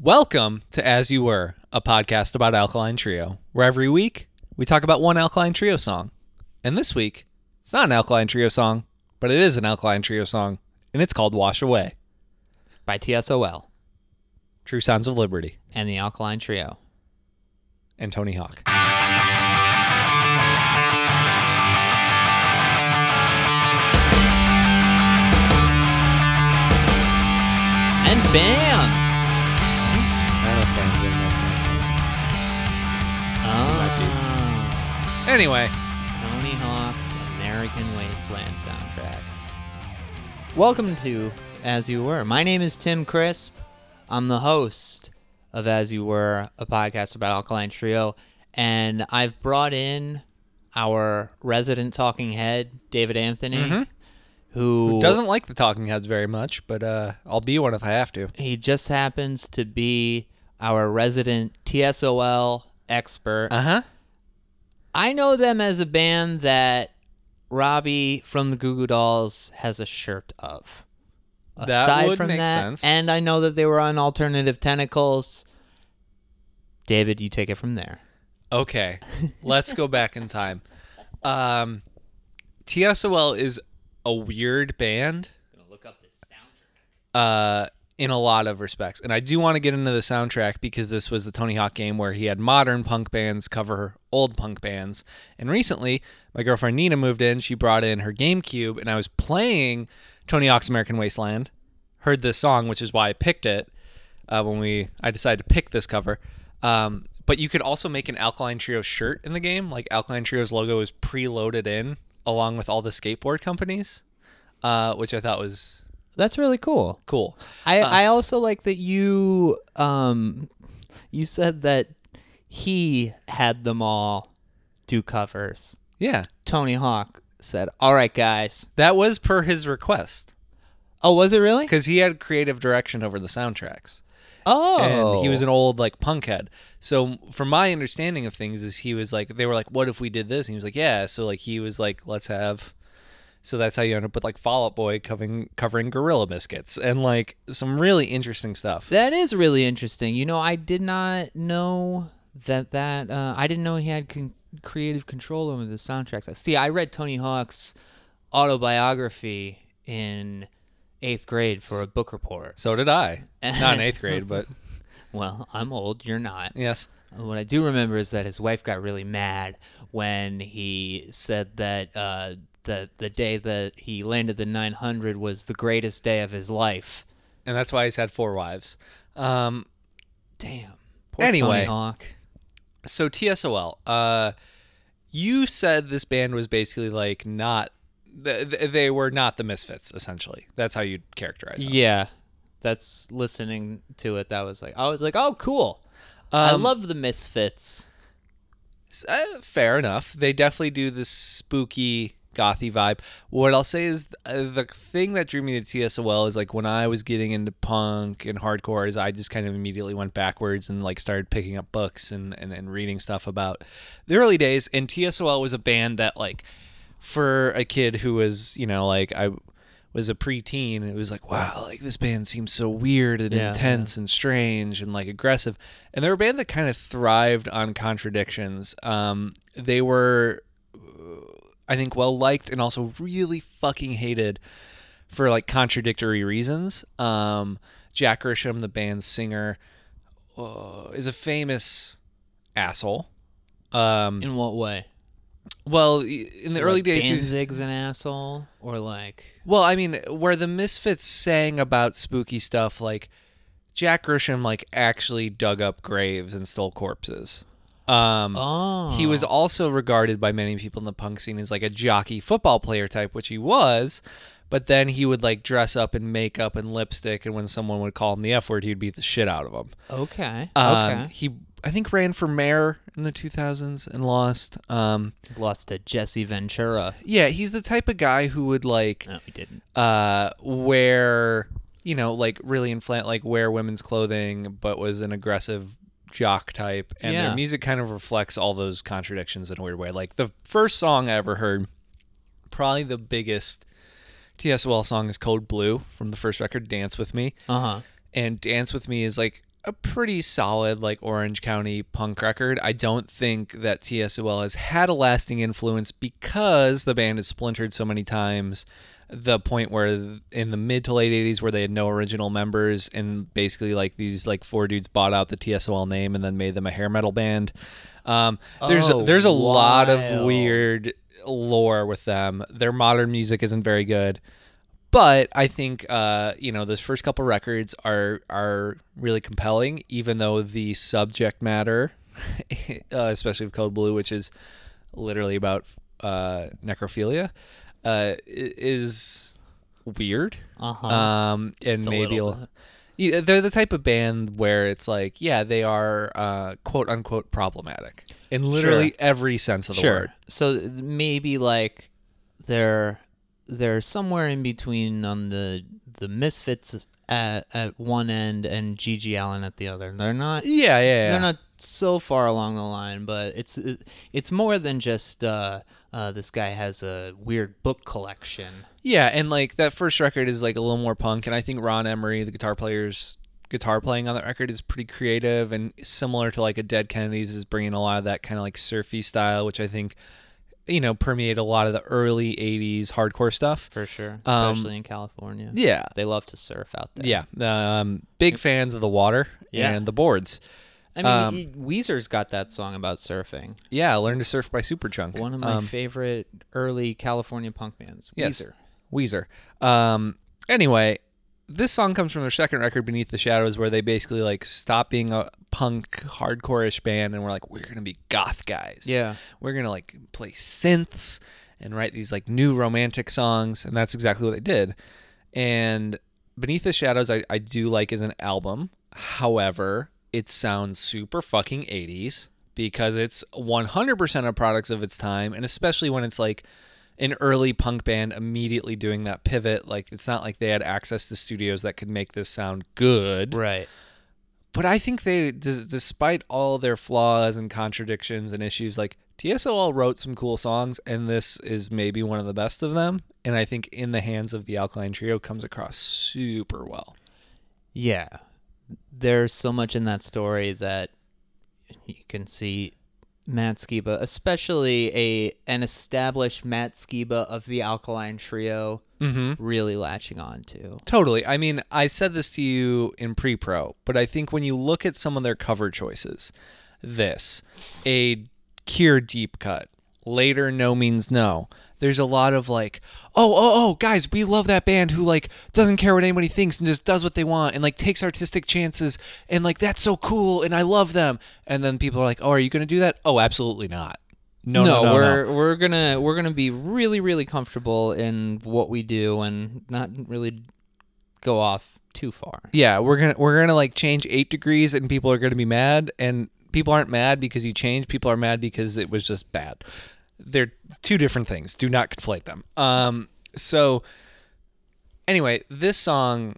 Welcome to As You Were, a podcast about Alkaline Trio, where every week we talk about one Alkaline Trio song. And this week, it's not an Alkaline Trio song, but it is an Alkaline Trio song, and it's called Wash Away. by TSOL True Sounds of Liberty and the Alkaline Trio. and Tony Hawk. And bam! Anyway, Tony Hawk's American Wasteland soundtrack. Welcome to As You Were. My name is Tim Crisp. I'm the host of As You Were, a podcast about Alkaline Trio, and I've brought in our resident talking head, David Anthony, who doesn't like the Talking Heads very much, but uh, I'll be one if I have to. he just happens to be our resident TSOL expert. Uh huh. I know them as a band that Robbie from the Goo Goo Dolls has a shirt of. That Aside would from make that, sense. and I know that they were on Alternative Tentacles. David, you take it from there. Okay, let's go back in time. Um, TSOL is a weird band. I'm Gonna look up this soundtrack. uh, in a lot of respects. And I do want to get into the soundtrack because this was the Tony Hawk game where he had modern punk bands cover old punk bands. And recently, my girlfriend Nina moved in. She brought in her GameCube, and I was playing Tony Hawk's American Wasteland. Heard this song, which is why I picked it uh, when we I decided to pick this cover. Um, but you could also make an Alkaline Trio shirt in the game. Like Alkaline Trio's logo is preloaded in along with all the skateboard companies, uh, which I thought was That's really cool. cool. I, Uh. I also like that you um you said that he had them all do covers. Yeah, Tony Hawk said, "All right, guys." that was per his request Oh, was it really? because he had creative direction over the soundtracks, Oh, and he was an old like punk head. So, from my understanding of things, is he was like, they were like, "What if we did this?" And he was like, "Yeah." So, like, he was like, "Let's have." So that's how you end up with like Fall Out Boy covering covering Gorilla Biscuits and like some really interesting stuff. That is really interesting. You know, I did not know that that uh, I didn't know he had con- creative control over the soundtracks. See, I read Tony Hawk's autobiography in eighth grade for a book report. So did I. Not in eighth grade, but Well, I'm old. You're not. yes. What I do remember is that his wife got really mad when he said that uh, the the day that he landed the 900 was the greatest day of his life. And that's why he's had four wives. Um, Damn. Poor Anyway. Tony Hawk. so TSOL, uh, you said this band was basically like not. th- th- They were not the Misfits, essentially. That's how you'd characterize them. Yeah, that's listening to it. That was like I was like, oh, cool. I Um, love the Misfits. Uh, fair enough. They definitely do this spooky gothy vibe. What I'll say is uh, the thing that drew me to TSOL is like when I was getting into punk and hardcore is I just kind of immediately went backwards and like started picking up books and, and, and reading stuff about the early days. And TSOL was a band that like for a kid who was, you know, like I was a preteen, it was like, wow, like this band seems so weird and Yeah, intense and strange and like aggressive. And they're a band that kind of thrived on contradictions. Um, they were, I think, well liked and also really fucking hated for like contradictory reasons. Um, Jack Grisham, the band's singer, uh, is a famous asshole. Um, In what way? well, in the early days, Danzig's an asshole, or like Well, I mean, where the Misfits sang about spooky stuff, like Jack Grisham, like actually dug up graves and stole corpses. Um, oh, He was also regarded by many people in the punk scene as like a jockey football player type, which he was. But then he would like dress up in makeup and lipstick, and when someone would call him the F word, he'd beat the shit out of them. okay. Um, okay, He, I think, ran for mayor in the 2000s and lost. Um, lost to Jesse Ventura. yeah, he's the type of guy who would like No, he didn't. uh, wear you know like really inflant like wear women's clothing, but was an aggressive jock type, and Yeah. their music kind of reflects all those contradictions in a weird way. Like the first song I ever heard, probably the biggest TSOL song is Code Blue from the first record, Dance with Me, Uh huh. and Dance with Me is like a pretty solid like Orange County punk record. I don't think that TSOL has had a lasting influence because the band has splintered so many times. The point where in the mid to late 80s where they had no original members and basically like these like four dudes bought out the TSOL name and then made them a hair metal band. Um, there's Oh, there's a lot of weird lore with them. Their modern music isn't very good but I think uh, you know those first couple records are are really compelling, even though the subject matter, uh, especially with Code Blue, which is literally about uh, necrophilia, uh, is weird. Uh-huh. Um, and Just maybe little a- bit. yeah, they're the type of band where it's like, yeah, they are uh, quote unquote problematic in literally Sure. every sense of the sure. word. So maybe like they're they're somewhere in between on the the Misfits at at one end and GG Allin at the other. They're not Yeah, yeah, yeah. they're not so far along the line, but it's it's more than just uh, uh, this guy has a weird book collection. Yeah, and like that first record is like a little more punk, and I think Ron Emory, the guitar player's guitar playing on that record, is pretty creative and similar to like a Dead Kennedys is bringing a lot of that kind of like surfy style, which I think you know permeate a lot of the early '80s hardcore stuff. For sure, Um, especially in California. Yeah, They love to surf out there. yeah. Um, big fans of the water Yeah. and the boards. I mean, um, Weezer's got that song about surfing. Yeah, Learn to Surf by Superchunk. One of my Um, favorite early California punk bands. Yes. Weezer. Weezer. Um, anyway, this song comes from their second record, Beneath the Shadows, where they basically like stop being a punk hardcore-ish band and we're like, we're gonna be goth guys. Yeah. We're gonna like play synths and write these like new romantic songs, and that's exactly what they did. And Beneath the Shadows, I, I do like as an album. However, it sounds super fucking 80s because it's 100% of products of its time, and especially when it's like an early punk band immediately doing that pivot. Like, it's not like they had access to studios that could make this sound good. Right. But I think they, des- despite all their flaws and contradictions and issues, like TSOL wrote some cool songs, and this is maybe one of the best of them. And I think in the hands of the Alkaline Trio comes across super well. Yeah. There's so much in that story that you can see Matt Skiba, especially a an established Matt Skiba of the Alkaline Trio, Mm-hmm. really latching on to. Totally. I mean, I said this to you in pre-pro, but I think when you look at some of their cover choices, this, a Cure deep cut, later no means no. There's a lot of like, oh, oh, oh, guys, we love that band who like doesn't care what anybody thinks and just does what they want and like takes artistic chances and like that's so cool and I love them. And then people are like, oh, are you gonna do that? Oh, absolutely not. No, no, no, we're no. we're gonna we're gonna be really really comfortable in what we do and not really go off too far. Yeah, we're gonna we're gonna like change eight degrees and people are gonna be mad and people aren't mad because you changed. People are mad because it was just bad. They're two different things. Do not conflate them. Um. So anyway, this song,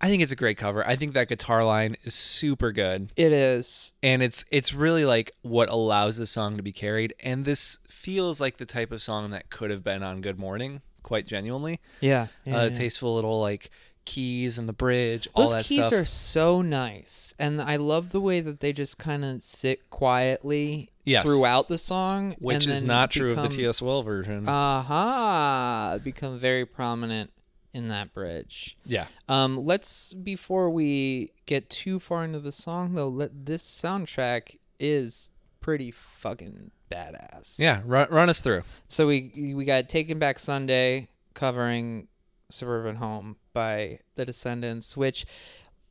I think it's a great cover. I think that guitar line is super good, It is. and it's it's really like what allows the song to be carried. And this feels like the type of song that could have been on Good Morning, quite genuinely. Yeah. yeah, uh, yeah. Tasteful little like keys and the bridge. all Those keys stuff. are so nice, and I love the way that they just kind of sit quietly Yes. throughout the song, which is not true of the become- TSOL version. Aha! Become very prominent in that bridge. yeah, Um, let's before we get too far into the song though, let this soundtrack is pretty fucking badass. yeah. Run, run us through. So we we got Taking Back Sunday covering Suburban Home by The Descendents, which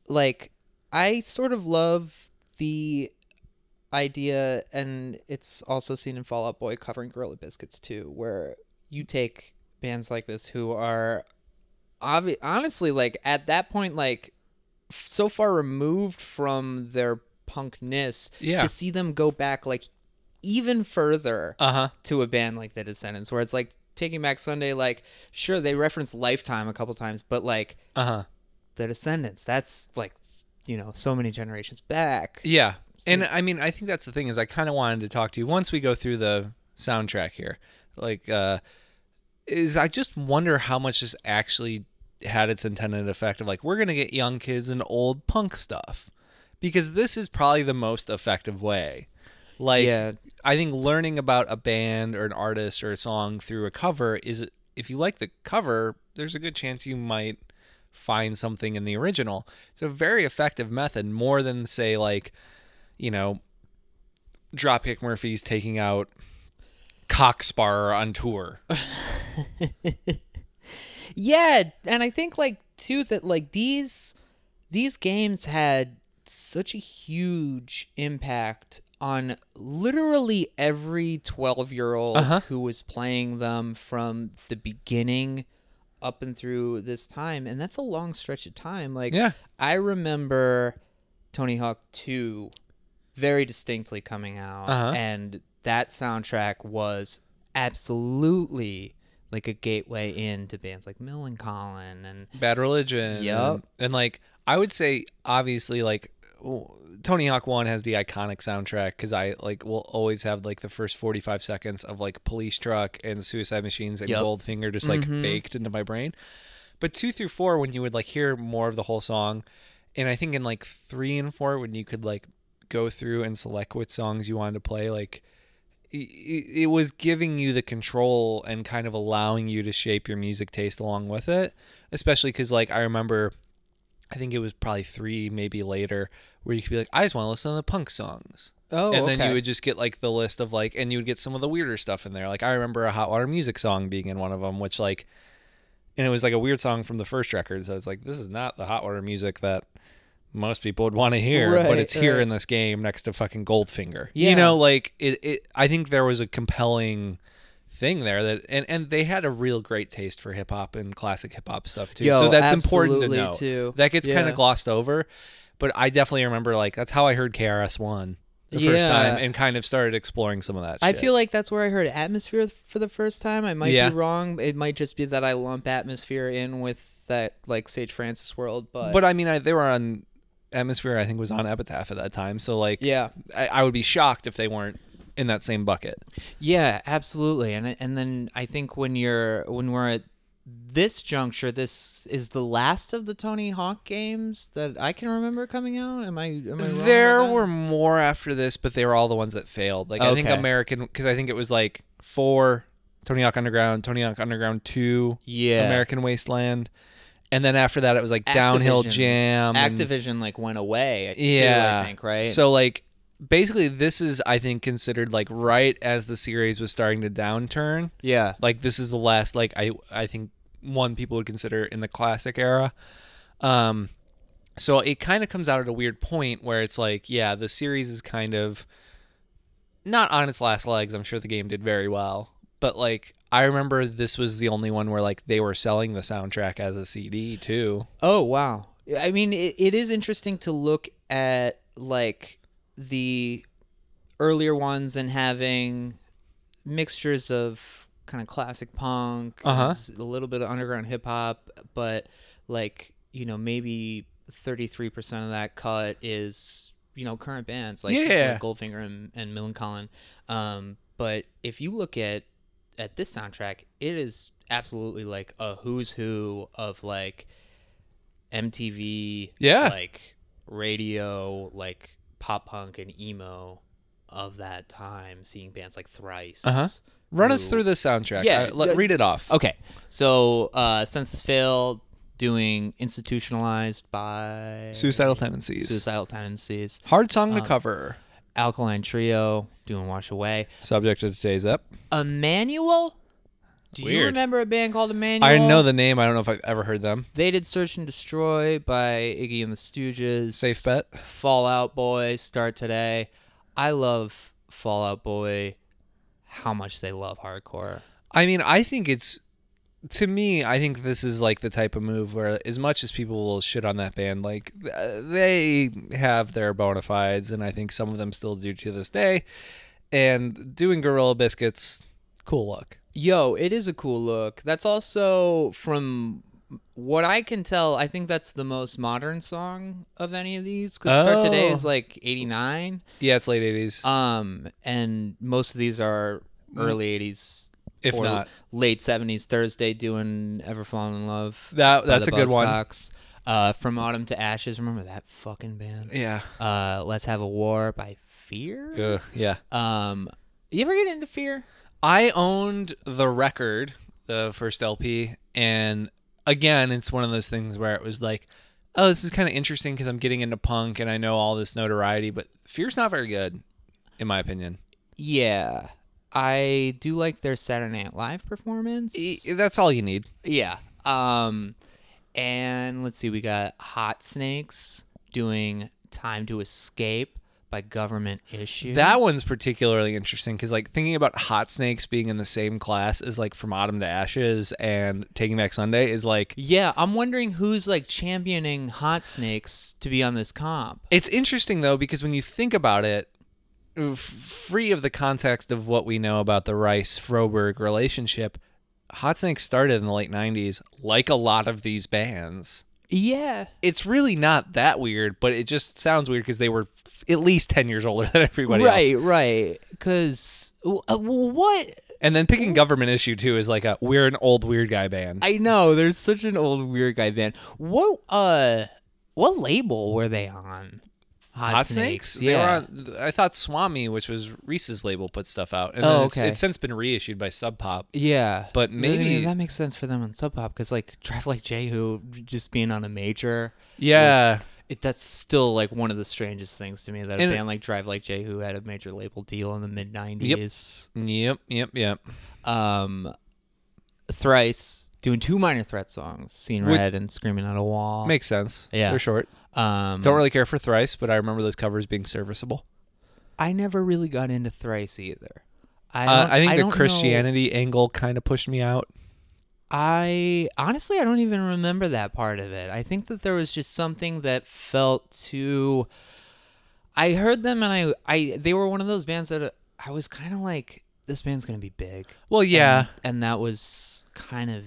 like I sort of love the idea and it's also seen in Fall Out Boy covering Gorilla Biscuits too, where you take bands like this who are obvi- honestly like at that point like f- so far removed from their punkness Yeah. to see them go back like even further Uh huh. to a band like The Descendents, where it's like Taking Back Sunday, like sure they reference Lifetime a couple times, but like Uh huh. The Descendents, that's like you know so many generations back. Yeah, and I mean, I think that's the thing is I kind of wanted to talk to you once we go through the soundtrack here. Like, uh, is I just wonder how much this actually had its intended effect of like we're gonna get young kids and old punk stuff because this is probably the most effective way. Like Yeah. I think learning about a band or an artist or a song through a cover is if you like the cover, there's a good chance you might find something in the original. It's a very effective method, more than say like, you know, Dropkick Murphys taking out Cock Sparrer on tour. Yeah, and I think like too that like these these games had such a huge impact on literally every 12-year-old Uh-huh. who was playing them from the beginning up and through this time and that's a long stretch of time like Yeah. I remember Tony Hawk 2 very distinctly coming out Uh-huh. and that soundtrack was absolutely like a gateway into bands like Millencolin and Bad Religion. Yup. And, and, like I would say obviously like Tony Hawk 1 has the iconic soundtrack cuz I like will always have like the first 45 seconds of like Police Truck and Suicide Machines and Yup. Goldfinger just like Mhm. baked into my brain. But 2 through 4 when you would like hear more of the whole song and I think in like 3 and 4 when you could like go through and select what songs you wanted to play like i- i- it was giving you the control and kind of allowing you to shape your music taste along with it especially because like i remember i think it was probably three maybe later where you could be like i just want to listen to the punk songs oh and then okay. you would just get like the list of like and you would get some of the weirder stuff in there like i remember a hot water music song being in one of them which like and it was like a weird song from the first record so it's like this is not the hot water music that most people would want to hear but it's here right. in this game next to fucking goldfinger Yeah. you know like it, it i think there was a compelling thing there that and and they had a real great taste for hip hop and classic hip hop stuff too Yo, so that's important to know too. that gets kind of glossed over but i definitely remember like that's how i heard KRS-One the first time and kind of started exploring some of that I shit. feel like that's where I heard Atmosphere for the first time. I might Yeah. be wrong. It might just be that I lump Atmosphere in with that like Sage Francis world, but, but i mean I, they were on atmosphere i think was on epitaph at that time so like yeah, I, I would be shocked if they weren't in that same bucket yeah, absolutely. And and then I think when you're when we're at this juncture, this is the last of the Tony Hawk games that I can remember coming out. Am I? Am I there were more after this but they were all the ones that failed like i think american because i think it was like four tony hawk underground tony hawk underground 2 yeah. american wasteland and then after that it was like downhill Activision. jam and- Activision like went away. too, yeah I think right. so like basically this is i think considered like right as the series was starting to downturn. Yeah, like this is the last like i i think one people would consider in the classic era. Um so it kind of comes out at a weird point where it's like yeah the series is kind of not on its last legs. I'm sure the game did very well. But like i remember this was the only one where like they were selling the soundtrack as a cd too. Oh wow! I mean, it, it is interesting to look at like the earlier ones and having mixtures of kind of classic punk, Uh-huh. a little bit of underground hip hop, but like you know maybe thirty three percent of that cut is you know current bands like, Yeah. like Goldfinger and, and Millencolin. Um, but if you look at at this soundtrack, it is absolutely like a who's who of like MTV, Yeah. like radio, like pop punk and emo of that time. Seeing bands like Thrice. Uh-huh. run us through the soundtrack Yeah, Uh, let, read it off Okay, so uh, Senses Fail doing institutionalized by suicidal tendencies suicidal tendencies. hard song to Um, cover Alkaline Trio doing Wash Away. subject of today's ep Emanuel. Do you remember a band called Emanuel? I know the name. I don't know if I've ever heard them. They did Search and Destroy by Iggy and the Stooges. Safe bet. Fallout Boy, Start Today. I love Fallout Boy, how much they love hardcore. I mean, I think it's to me. I think this is like the type of move where, as much as people will shit on that band, like uh, they have their bona fides, and I think some of them still do to this day. And doing Gorilla Biscuits, cool look. Yo, it is a cool look. That's also from what I can tell, I think that's the most modern song of any of these cuz Start Today Oh. is like 89. Yeah, it's late '80s, Um and most of these are early 80s if or not. late 70s Thursday doing Ever Fallen in Love. That that's a good one. Buzzcocks. Uh, From Autumn to Ashes. Remember that fucking band? Yeah. Uh, Let's Have a War by Fear. Yeah. Um, you ever get into Fear? I owned the record, the first LP, and again, it's one of those things where it was like, oh, this is kind of interesting because I'm getting into punk and I know all this notoriety, but Fear's not very good, in my opinion. Yeah. I do like their Saturday Night Live performance. E- That's all you need. Yeah. Um, and let's see, we got Hot Snakes doing "Time to Escape" by Government Issue. That one's particularly interesting because, like, thinking about Hot Snakes being in the same class as like From Autumn to Ashes and Taking Back Sunday is like yeah, I'm wondering who's like championing Hot Snakes to be on this comp. It's interesting though because when you think about it, f- free of the context of what we know about the Reis Froberg relationship, Hot Snakes started in the late '90s, like a lot of these bands. Yeah. It's really not that weird, but it just sounds weird because they were f- at least ten years older than everybody right, else. right. Right. Because uh, what And then picking Government Issue too is like a we're an old weird guy band. I know, there's such an old weird guy band. What uh, what label were they on? Hot Snakes? They Yeah. were on, I thought Swami, which was Reis's label, put stuff out, and Oh, it's, okay. it's since been reissued by Sub Pop. Yeah, But mean, maybe- that makes sense for them on Sub Pop because like Drive Like Jehu just being on a major. Yeah, It, that's still like one of the strangest things to me that a band like Drive Like Jehu had a major label deal in the mid '90s. yep, yep, yep. yep. Um, Thrice doing two Minor Threat songs, "Seen Would- Red" and "Screaming at a Wall." Makes sense. Yeah. they're short. Um, Don't really care for Thrice, but I remember those covers being serviceable. I never really got into Thrice either. I, Uh, I think don't the know- Christianity angle kind of pushed me out. I honestly I don't even remember that part of it. I think that there was just something that felt too I heard them and I I they were one of those bands that uh, I was kind of like this band's going to be big. Well, yeah. And, and that was kind of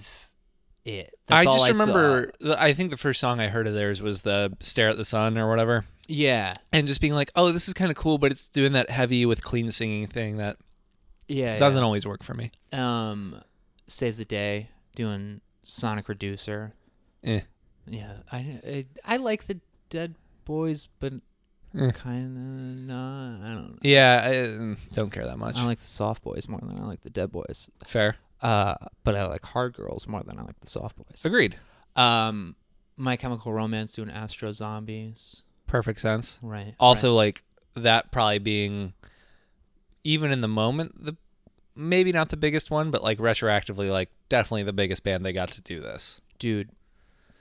it. I That's all just saw. remember. the- I think the first song I heard of theirs was the "Stare at the Sun" or whatever, Yeah. and just being like, "Oh, this is kind of cool," but it's doing that heavy with clean singing thing that Yeah. doesn't always work for me. um Saves the Day doing Sonic Reducer. Eh. Yeah. I I, I like the Dead Boys but Eh. kind of not. I don't know. Yeah, I mm, don't care that much. I like the soft boys more than I like the dead boys. Fair, Uh, but I like hard girls more than I like the soft boys. agreed. Um, My Chemical Romance doing Astro Zombies. Perfect sense. Right. Also, like that probably being even in the moment the maybe not the biggest one, but like retroactively, like definitely the biggest band they got to do this. dude,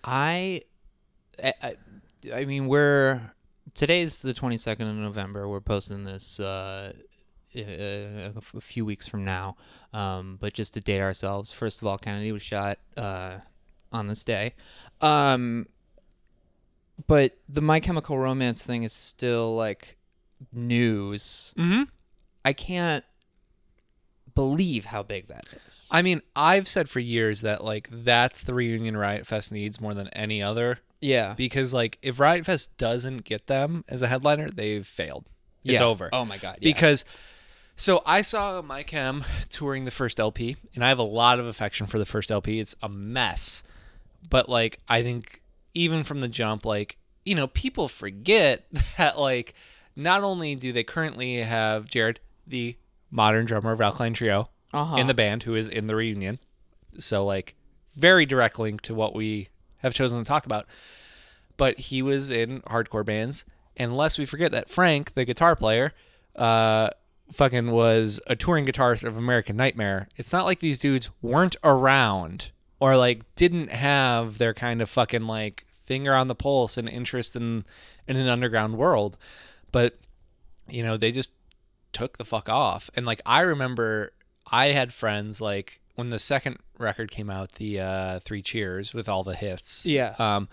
I, I, I- mean, we're today's the twenty second of November. We're posting this uh, a f- a few weeks from now. Um, but just to date ourselves, first of all, Kennedy was shot uh, on this day. Um, but the My Chemical Romance thing is still like news. Mm-hmm. I can't believe how big that is. I mean, I've said for years that like that's the reunion Riot Fest needs more than any other yeah. because like if Riot Fest doesn't get them as a headliner, they've failed. It's Yeah. over. Oh my god. Yeah. because so I saw My Chem touring the first LP, and I have a lot of affection for the first LP. It's a mess, but like I think even from the jump, like you know, people forget that like not only do they currently have Jared, the modern drummer of Alkaline Trio, uh-huh. in the band who is in the reunion, so like very direct link to what we have chosen to talk about. But he was in hardcore bands, and lest we forget that Frank, the guitar player, uh, fucking was a touring guitarist of American Nightmare. It's not like these dudes weren't around or like didn't have their kind of fucking like finger on the pulse and interest in in an underground world, but you know they just took the fuck off. And like I remember, I had friends like when the second record came out, the uh, Three Cheers with all the hits. Yeah. Um,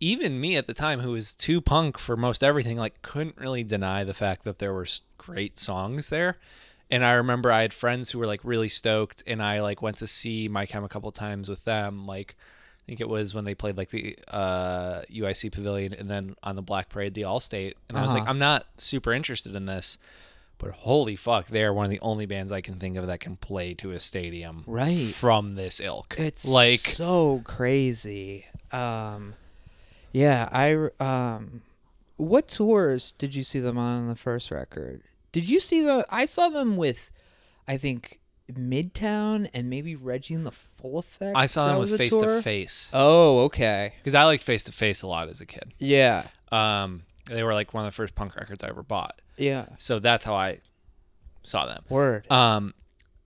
even me at the time, who was too punk for most everything, like couldn't really deny the fact that there were great songs there. And I remember I had friends who were like really stoked, and I like went to see My Chem a couple times with them. Like, I think it was when they played like the uh, UIC Pavilion, and then on the Black Parade, the Allstate. And I was like, Uh-huh. I'm not super interested in this, but holy fuck, they are one of the only bands I can think of that can play to a stadium Right. from this ilk. It's like so crazy. Um Yeah, I um, what tours did you see them on on the first record? Did you see the? I saw them with, I think Midtown and maybe Reggie and the Full Effect. I saw them with Face tour? to Face Oh, okay. because I liked Face to Face a lot as a kid. Yeah, Um, they were like one of the first punk records I ever bought, yeah. so that's how I saw them. Word. Um,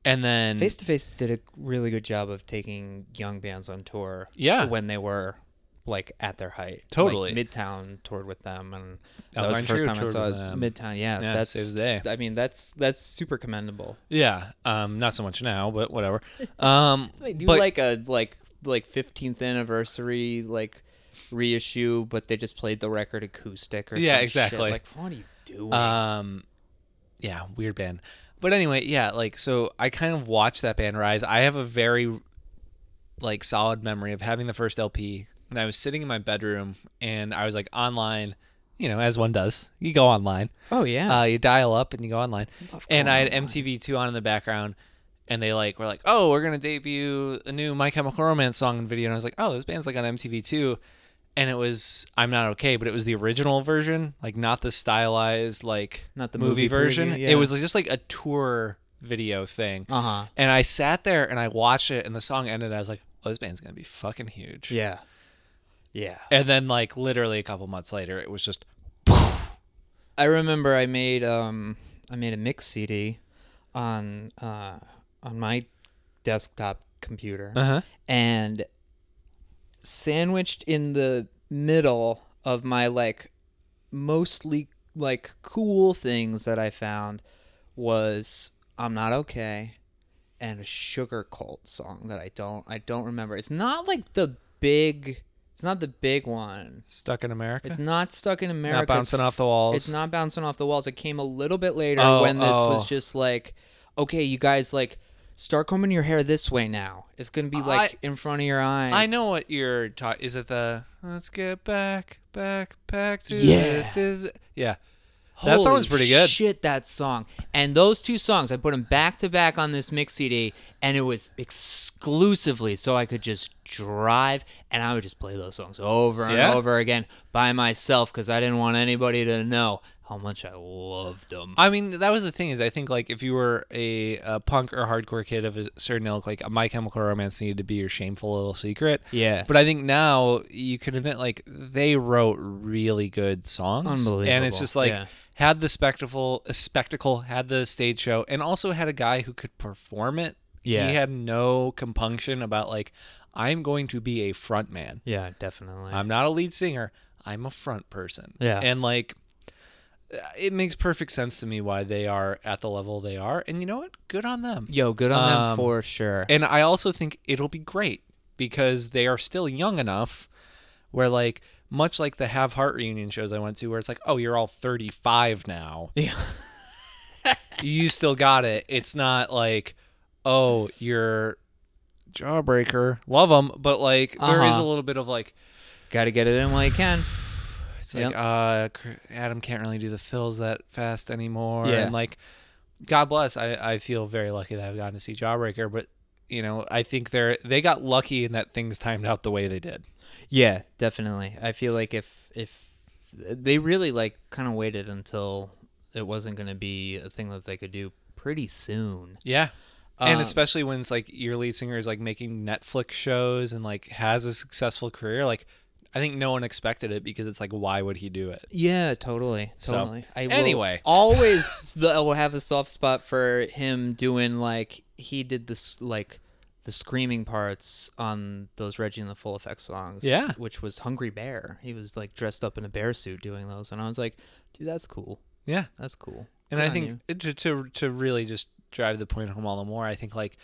and then Face to Face did a really good job of taking young bands on tour. Yeah. when they were like at their height. Totally. Like, Midtown toured with them, and that was the first time I saw. Midtown. Yeah, Yeah, that's saves the day. I mean, that's that's super commendable. yeah, um, not so much now, but whatever. Um, They do but like a like like 15th anniversary like reissue, but they just played the record acoustic or Yeah, some shit. exactly. Like, what are you doing? Um, yeah, weird band. But anyway, yeah, like so I kind of watched that band rise. I have a very like solid memory of having the first LP and I was sitting in my bedroom and I was like online, you know, as one does. You go online. oh yeah, Uh, you dial up and you go online. And I had going online. MTV2 on in the background and they like were like, "Oh, we're going to debut a new My Chemical Romance song and video." And I was like, "Oh, this band's like on MTV2." And it was I'm Not Okay, but it was the original version, like not the stylized like Not the movie, movie version. preview, yeah. It was just like a tour video thing. Uh huh. And I sat there and I watched it and the song ended. I was like, "Oh, this band's going to be fucking huge." Yeah. Yeah. And then like literally a couple months later, it was just I remember I made um I made a mix CD on uh on my desktop computer uh-huh. and sandwiched in the middle of my like mostly like cool things that I found was I'm not okay and a Sugarcult song that I don't I don't remember. It's not like the big it's not the big one. Stuck in America. It's not stuck in America. not It's bouncing off the walls. it's not bouncing off the walls. It came a little bit later Oh, when this was oh. just like, okay, you guys like start combing your hair this way now. It's gonna be like in front of your eyes. I know what you're talking. Is it the "Let's get back, back, back to Yeah. this"? Is yeah, that song was pretty good. Shit, that song and those two songs, I put them back to back on this mix CD, and it was exclusively so I could just drive and I would just play those songs over and Yeah? over again by myself because I didn't want anybody to know how much I loved them. I mean, that was the thing. Is I think like if you were a, a punk or hardcore kid of a certain ilk, like My Chemical Romance needed to be your shameful little secret. yeah, But I think now you can admit like they wrote really good songs. Unbelievable. And it's just like yeah. had the spectacle, a spectacle, had the stage show, and also had a guy who could perform it. Yeah. He had no compunction about like I'm going to be a front man. yeah, definitely. I'm not a lead singer. I'm a front person. Yeah. And like it makes perfect sense to me why they are at the level they are. And you know what? Good on them. Yo, good on them Um, for sure. And I also think it'll be great because they are still young enough where like much like the Have Heart reunion shows I went to where it's like, "Oh, you're all 35 now. yeah. You still got it." It's not like, "Oh, you're jawbreaker. Love them, but like there is Uh-huh. a little bit of like Got to get it in while you can. It's Yep. like uh, Adam can't really do the fills that fast anymore. Yeah. And like, God bless. I, I feel very lucky that I've gotten to see Jawbreaker, but you know, I think they're they got lucky in that things timed out the way they did. Yeah, definitely. I feel like if if they really like kind of waited until it wasn't going to be a thing that they could do pretty soon. Yeah. and Um, especially when it's like your lead singer is like making Netflix shows and like has a successful career, like I think no one expected it because it's like why would he do it? Yeah, totally, So, totally. I will anyway. always the, I will have a soft spot for him doing like he did this like the screaming parts on those Reggie and the Full Effect songs. Yeah. which was Hungry Bear. He was like dressed up in a bear suit doing those, and I was like, dude, that's cool. Yeah. That's cool. And Good I think it, to, to to really just drive the point home all the more, I think like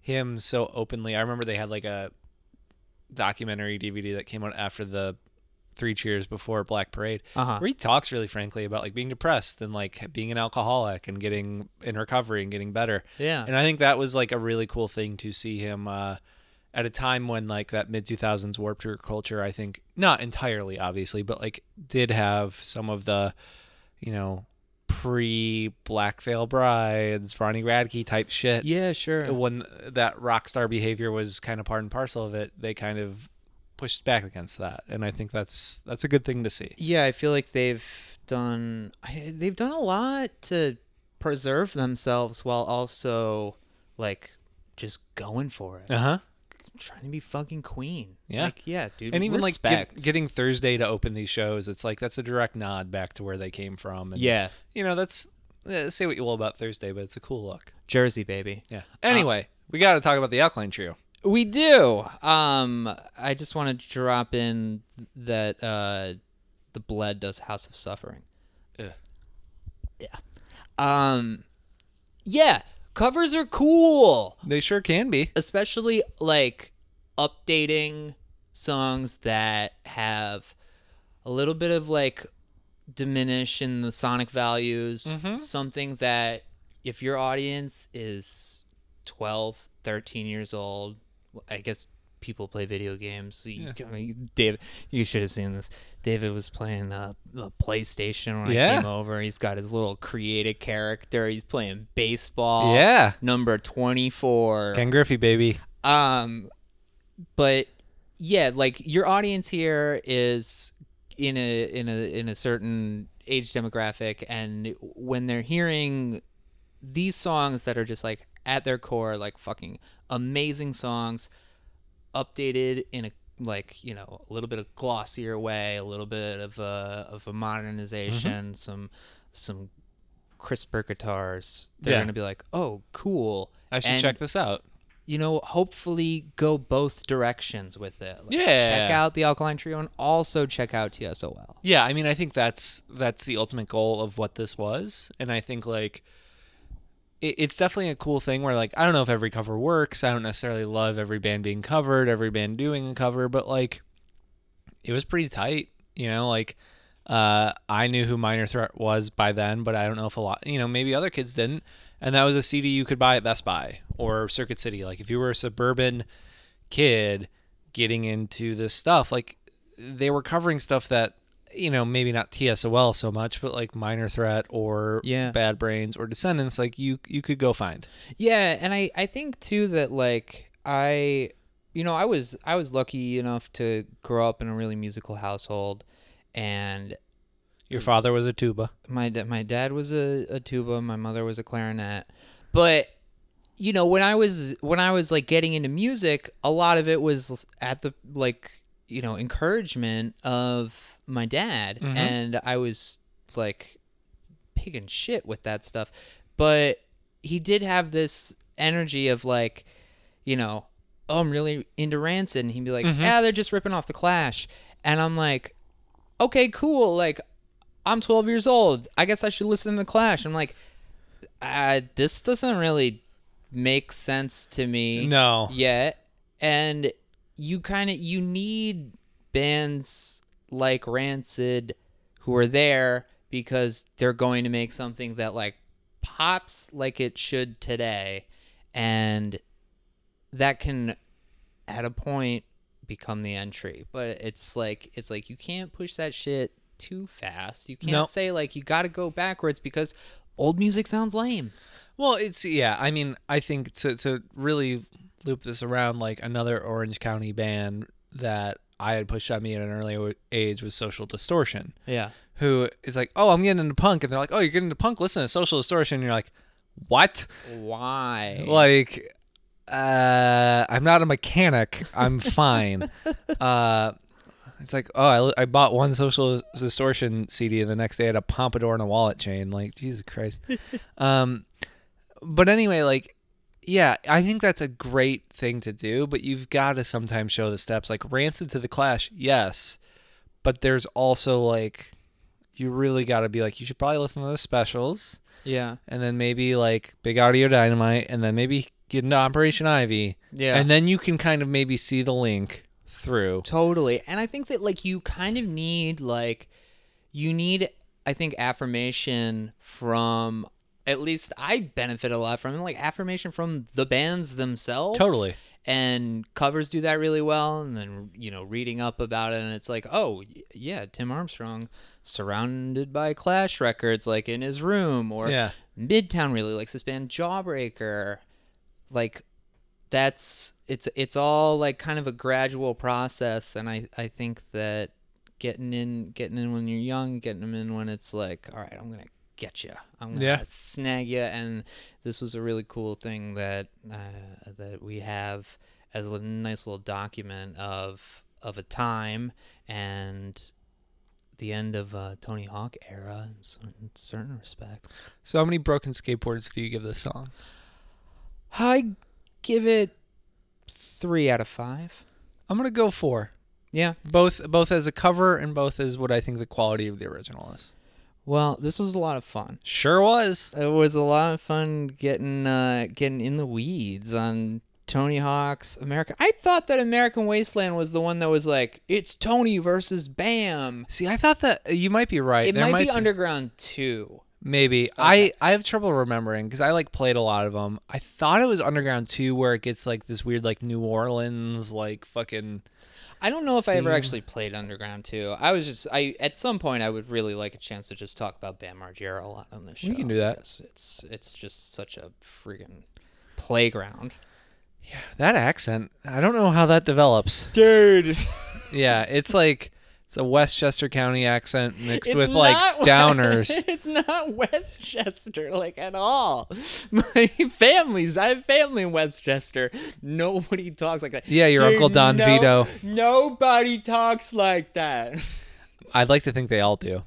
him so openly. I remember they had like a documentary DVD that came out after the Three Cheers before Black Parade, Uh-huh. where he talks really frankly about like being depressed and like being an alcoholic and getting in recovery and getting better. Yeah. And I think that was like a really cool thing to see him uh, at a time when like that mid 2000s Warped Tour culture, I think, not entirely obviously, but like did have some of the, you know, pre Black Veil Brides, Ronnie Radke type shit. yeah, sure. When that rock star behavior was kind of part and parcel of it, they kind of pushed back against that, and I think that's that's a good thing to see. Yeah, I feel like they've done they've done a lot to preserve themselves while also like just going for it, Uh huh. Trying to be fucking queen. Yeah. like, yeah, dude. And even like get, getting Thursday to open these shows, it's like that's a direct nod back to where they came from. And, yeah, you know that's eh, say what you will about Thursday, but it's a cool look. Jersey baby. Yeah. Anyway, we got to talk about the Alkaline Trio. We do. Um, I just want to drop in that uh, the Bled does House of Suffering. Ugh. Yeah. Um, yeah. Covers are cool, They sure can be. especially like updating songs that have a little bit of like diminish in the sonic values. Mhm. Something that if your audience is 12, 13 years old, I guess people play video games. You, I mean, David, you should have seen this. David was playing uh, the PlayStation when I came over. He's got his little creative character. He's playing baseball. Yeah. Number 24. Ken Griffey, baby. Um, but yeah, like your audience here is in a in a in a certain age demographic, and when they're hearing these songs that are just like at their core, like fucking amazing songs, updated in a like you know a little bit of glossier way, a little bit of a of a modernization, mm-hmm. some some crisper guitars. They're Yeah. gonna be like, oh, cool. I should And- check this out. you know, hopefully go both directions with it. Like, Yeah. Check out the Alkaline Trio and also check out TSOL. Yeah, I mean, I think that's that's the ultimate goal of what this was, and I think like it, it's definitely a cool thing where like I don't know if every cover works. I don't necessarily love every band being covered, every band doing a cover, but like it was pretty tight. You know, like uh, I knew who Minor Threat was by then, but I don't know if a lot, you know, maybe other kids didn't. And that was a CD you could buy at Best Buy or Circuit City. Like if you were a suburban kid getting into this stuff, like they were covering stuff that you know maybe not TSOL so much, but like Minor Threat or Yeah. Bad Brains or Descendents, like you you could go find. Yeah, and I I think too that like I you know, I was I was lucky enough to grow up in a really musical household and Your father was a tuba. my da- my dad was a, a tuba, my mother was a clarinet. But you know, when I was when I was like getting into music, a lot of it was at the like, you know, encouragement of my dad Mhm. and I was like picking shit with that stuff. But he did have this energy of like, you know, oh, I'm really into Rancid and he'd be like, Mhm. "Yeah, they're just ripping off the Clash." And I'm like, "Okay, cool. Like I'm 12 years old. I guess I should listen to the Clash." I'm like, uh, this doesn't really make sense to me No. yet. And you kind of you need bands like Rancid who are there because they're going to make something that like pops like it should today and that can at a point become the entry but it's like it's like you can't push that shit too fast you can't Nope. say like you got to go backwards because old music sounds lame Well, it's yeah. I mean, I think to to really loop this around, like another Orange County band that I had pushed on me at an early age was Social Distortion, yeah who is like, "Oh, I'm getting into punk," and they're like, "Oh, you're getting into punk? Listen to Social Distortion." And you're like, "What?" why Like, uh, I'm not a mechanic. I'm fine. uh, it's like, oh, I, I bought one Social Distortion CD, and the next day I had a pompadour and a wallet chain. Like, Jesus Christ. um, but anyway, like, yeah, I think that's a great thing to do, but you've got to sometimes show the steps. Like, Rancid to the Clash, yes, but there's also like, you really got to be like, you should probably listen to the specials yeah and then maybe like Big Audio Dynamite, and then maybe get into Operation Ivy, yeah and then you can kind of maybe see the link through. Totally. And I think that like you kind of need like you need I think affirmation from at least I benefit a lot from it, like affirmation from the bands themselves. Totally. And covers do that really well and then you know reading up about it and it's like, "Oh, yeah, Tim Armstrong surrounded by Clash records like in his room or Yeah. Midtown really likes this band Jawbreaker. Like that's it's it's all like kind of a gradual process, and I I think that getting in getting in when you're young, getting them in when it's like, all right, I'm gonna get you, I'm gonna Yeah. snag you, and this was a really cool thing that uh, that we have as a nice little document of of a time and the end of uh, Tony Hawk era in certain, certain respects. So how many broken skateboards do you give this song? I give it three out of five. I'm gonna go four. Yeah. Both both as a cover and both as what I think the quality of the original is. Well, this was a lot of fun. Sure was. It was a lot of fun getting uh, getting in the weeds on Tony Hawk's America. I thought that American Wasteland was the one that was like it's Tony versus Bam. See, I thought that you might be right. It There might, be Underground Two. Maybe I I have trouble remembering because I like played a lot of them. I thought it was Underground 2 where it gets like this weird like New Orleans like fucking. I don't know if I ever actually played Underground 2. I was just I at some point I would really like a chance to just talk about Bam Margera a lot on this show. We can do that. It's it's just such a freaking playground. Yeah, that accent, I don't know how that develops. Dude. Yeah, it's like it's a Westchester County accent mixed It's with like downers. it's not Westchester like at all. My family's I have family in Westchester. Nobody talks like that. Yeah, your Dude, Uncle Don no- Vito. Nobody talks like that. I'd like to think they all do.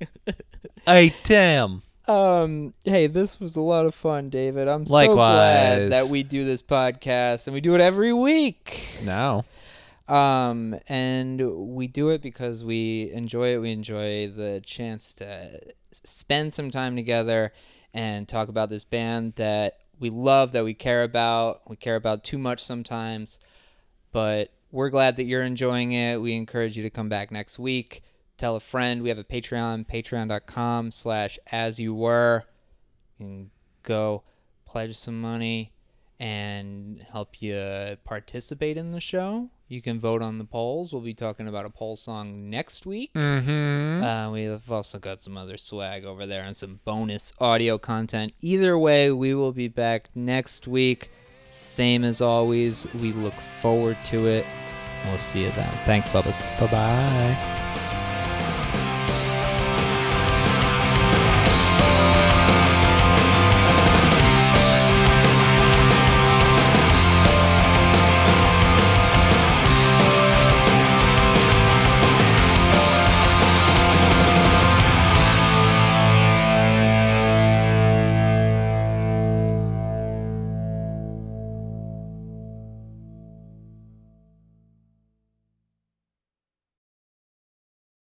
hey Tim. Um, hey, this was a lot of fun, David. I'm so glad that we do this podcast and we do it every week. No. Um, and we do it because we enjoy it. We enjoy the chance to spend some time together and talk about this band that we love, that we care about. We care about too much sometimes, but we're glad that you're enjoying it. We encourage you to come back next week. Tell a friend. We have a Patreon, patreon.com slash as you were. You can go pledge some money and help you participate in the show. You can vote on the polls. We'll be talking about a poll song next week. Mm-hmm. Uh, we've also got some other swag over there and some bonus audio content. Either way, we will be back next week. Same as always. We look forward to it. We'll see you then. Thanks, Bubba's. Bye bye.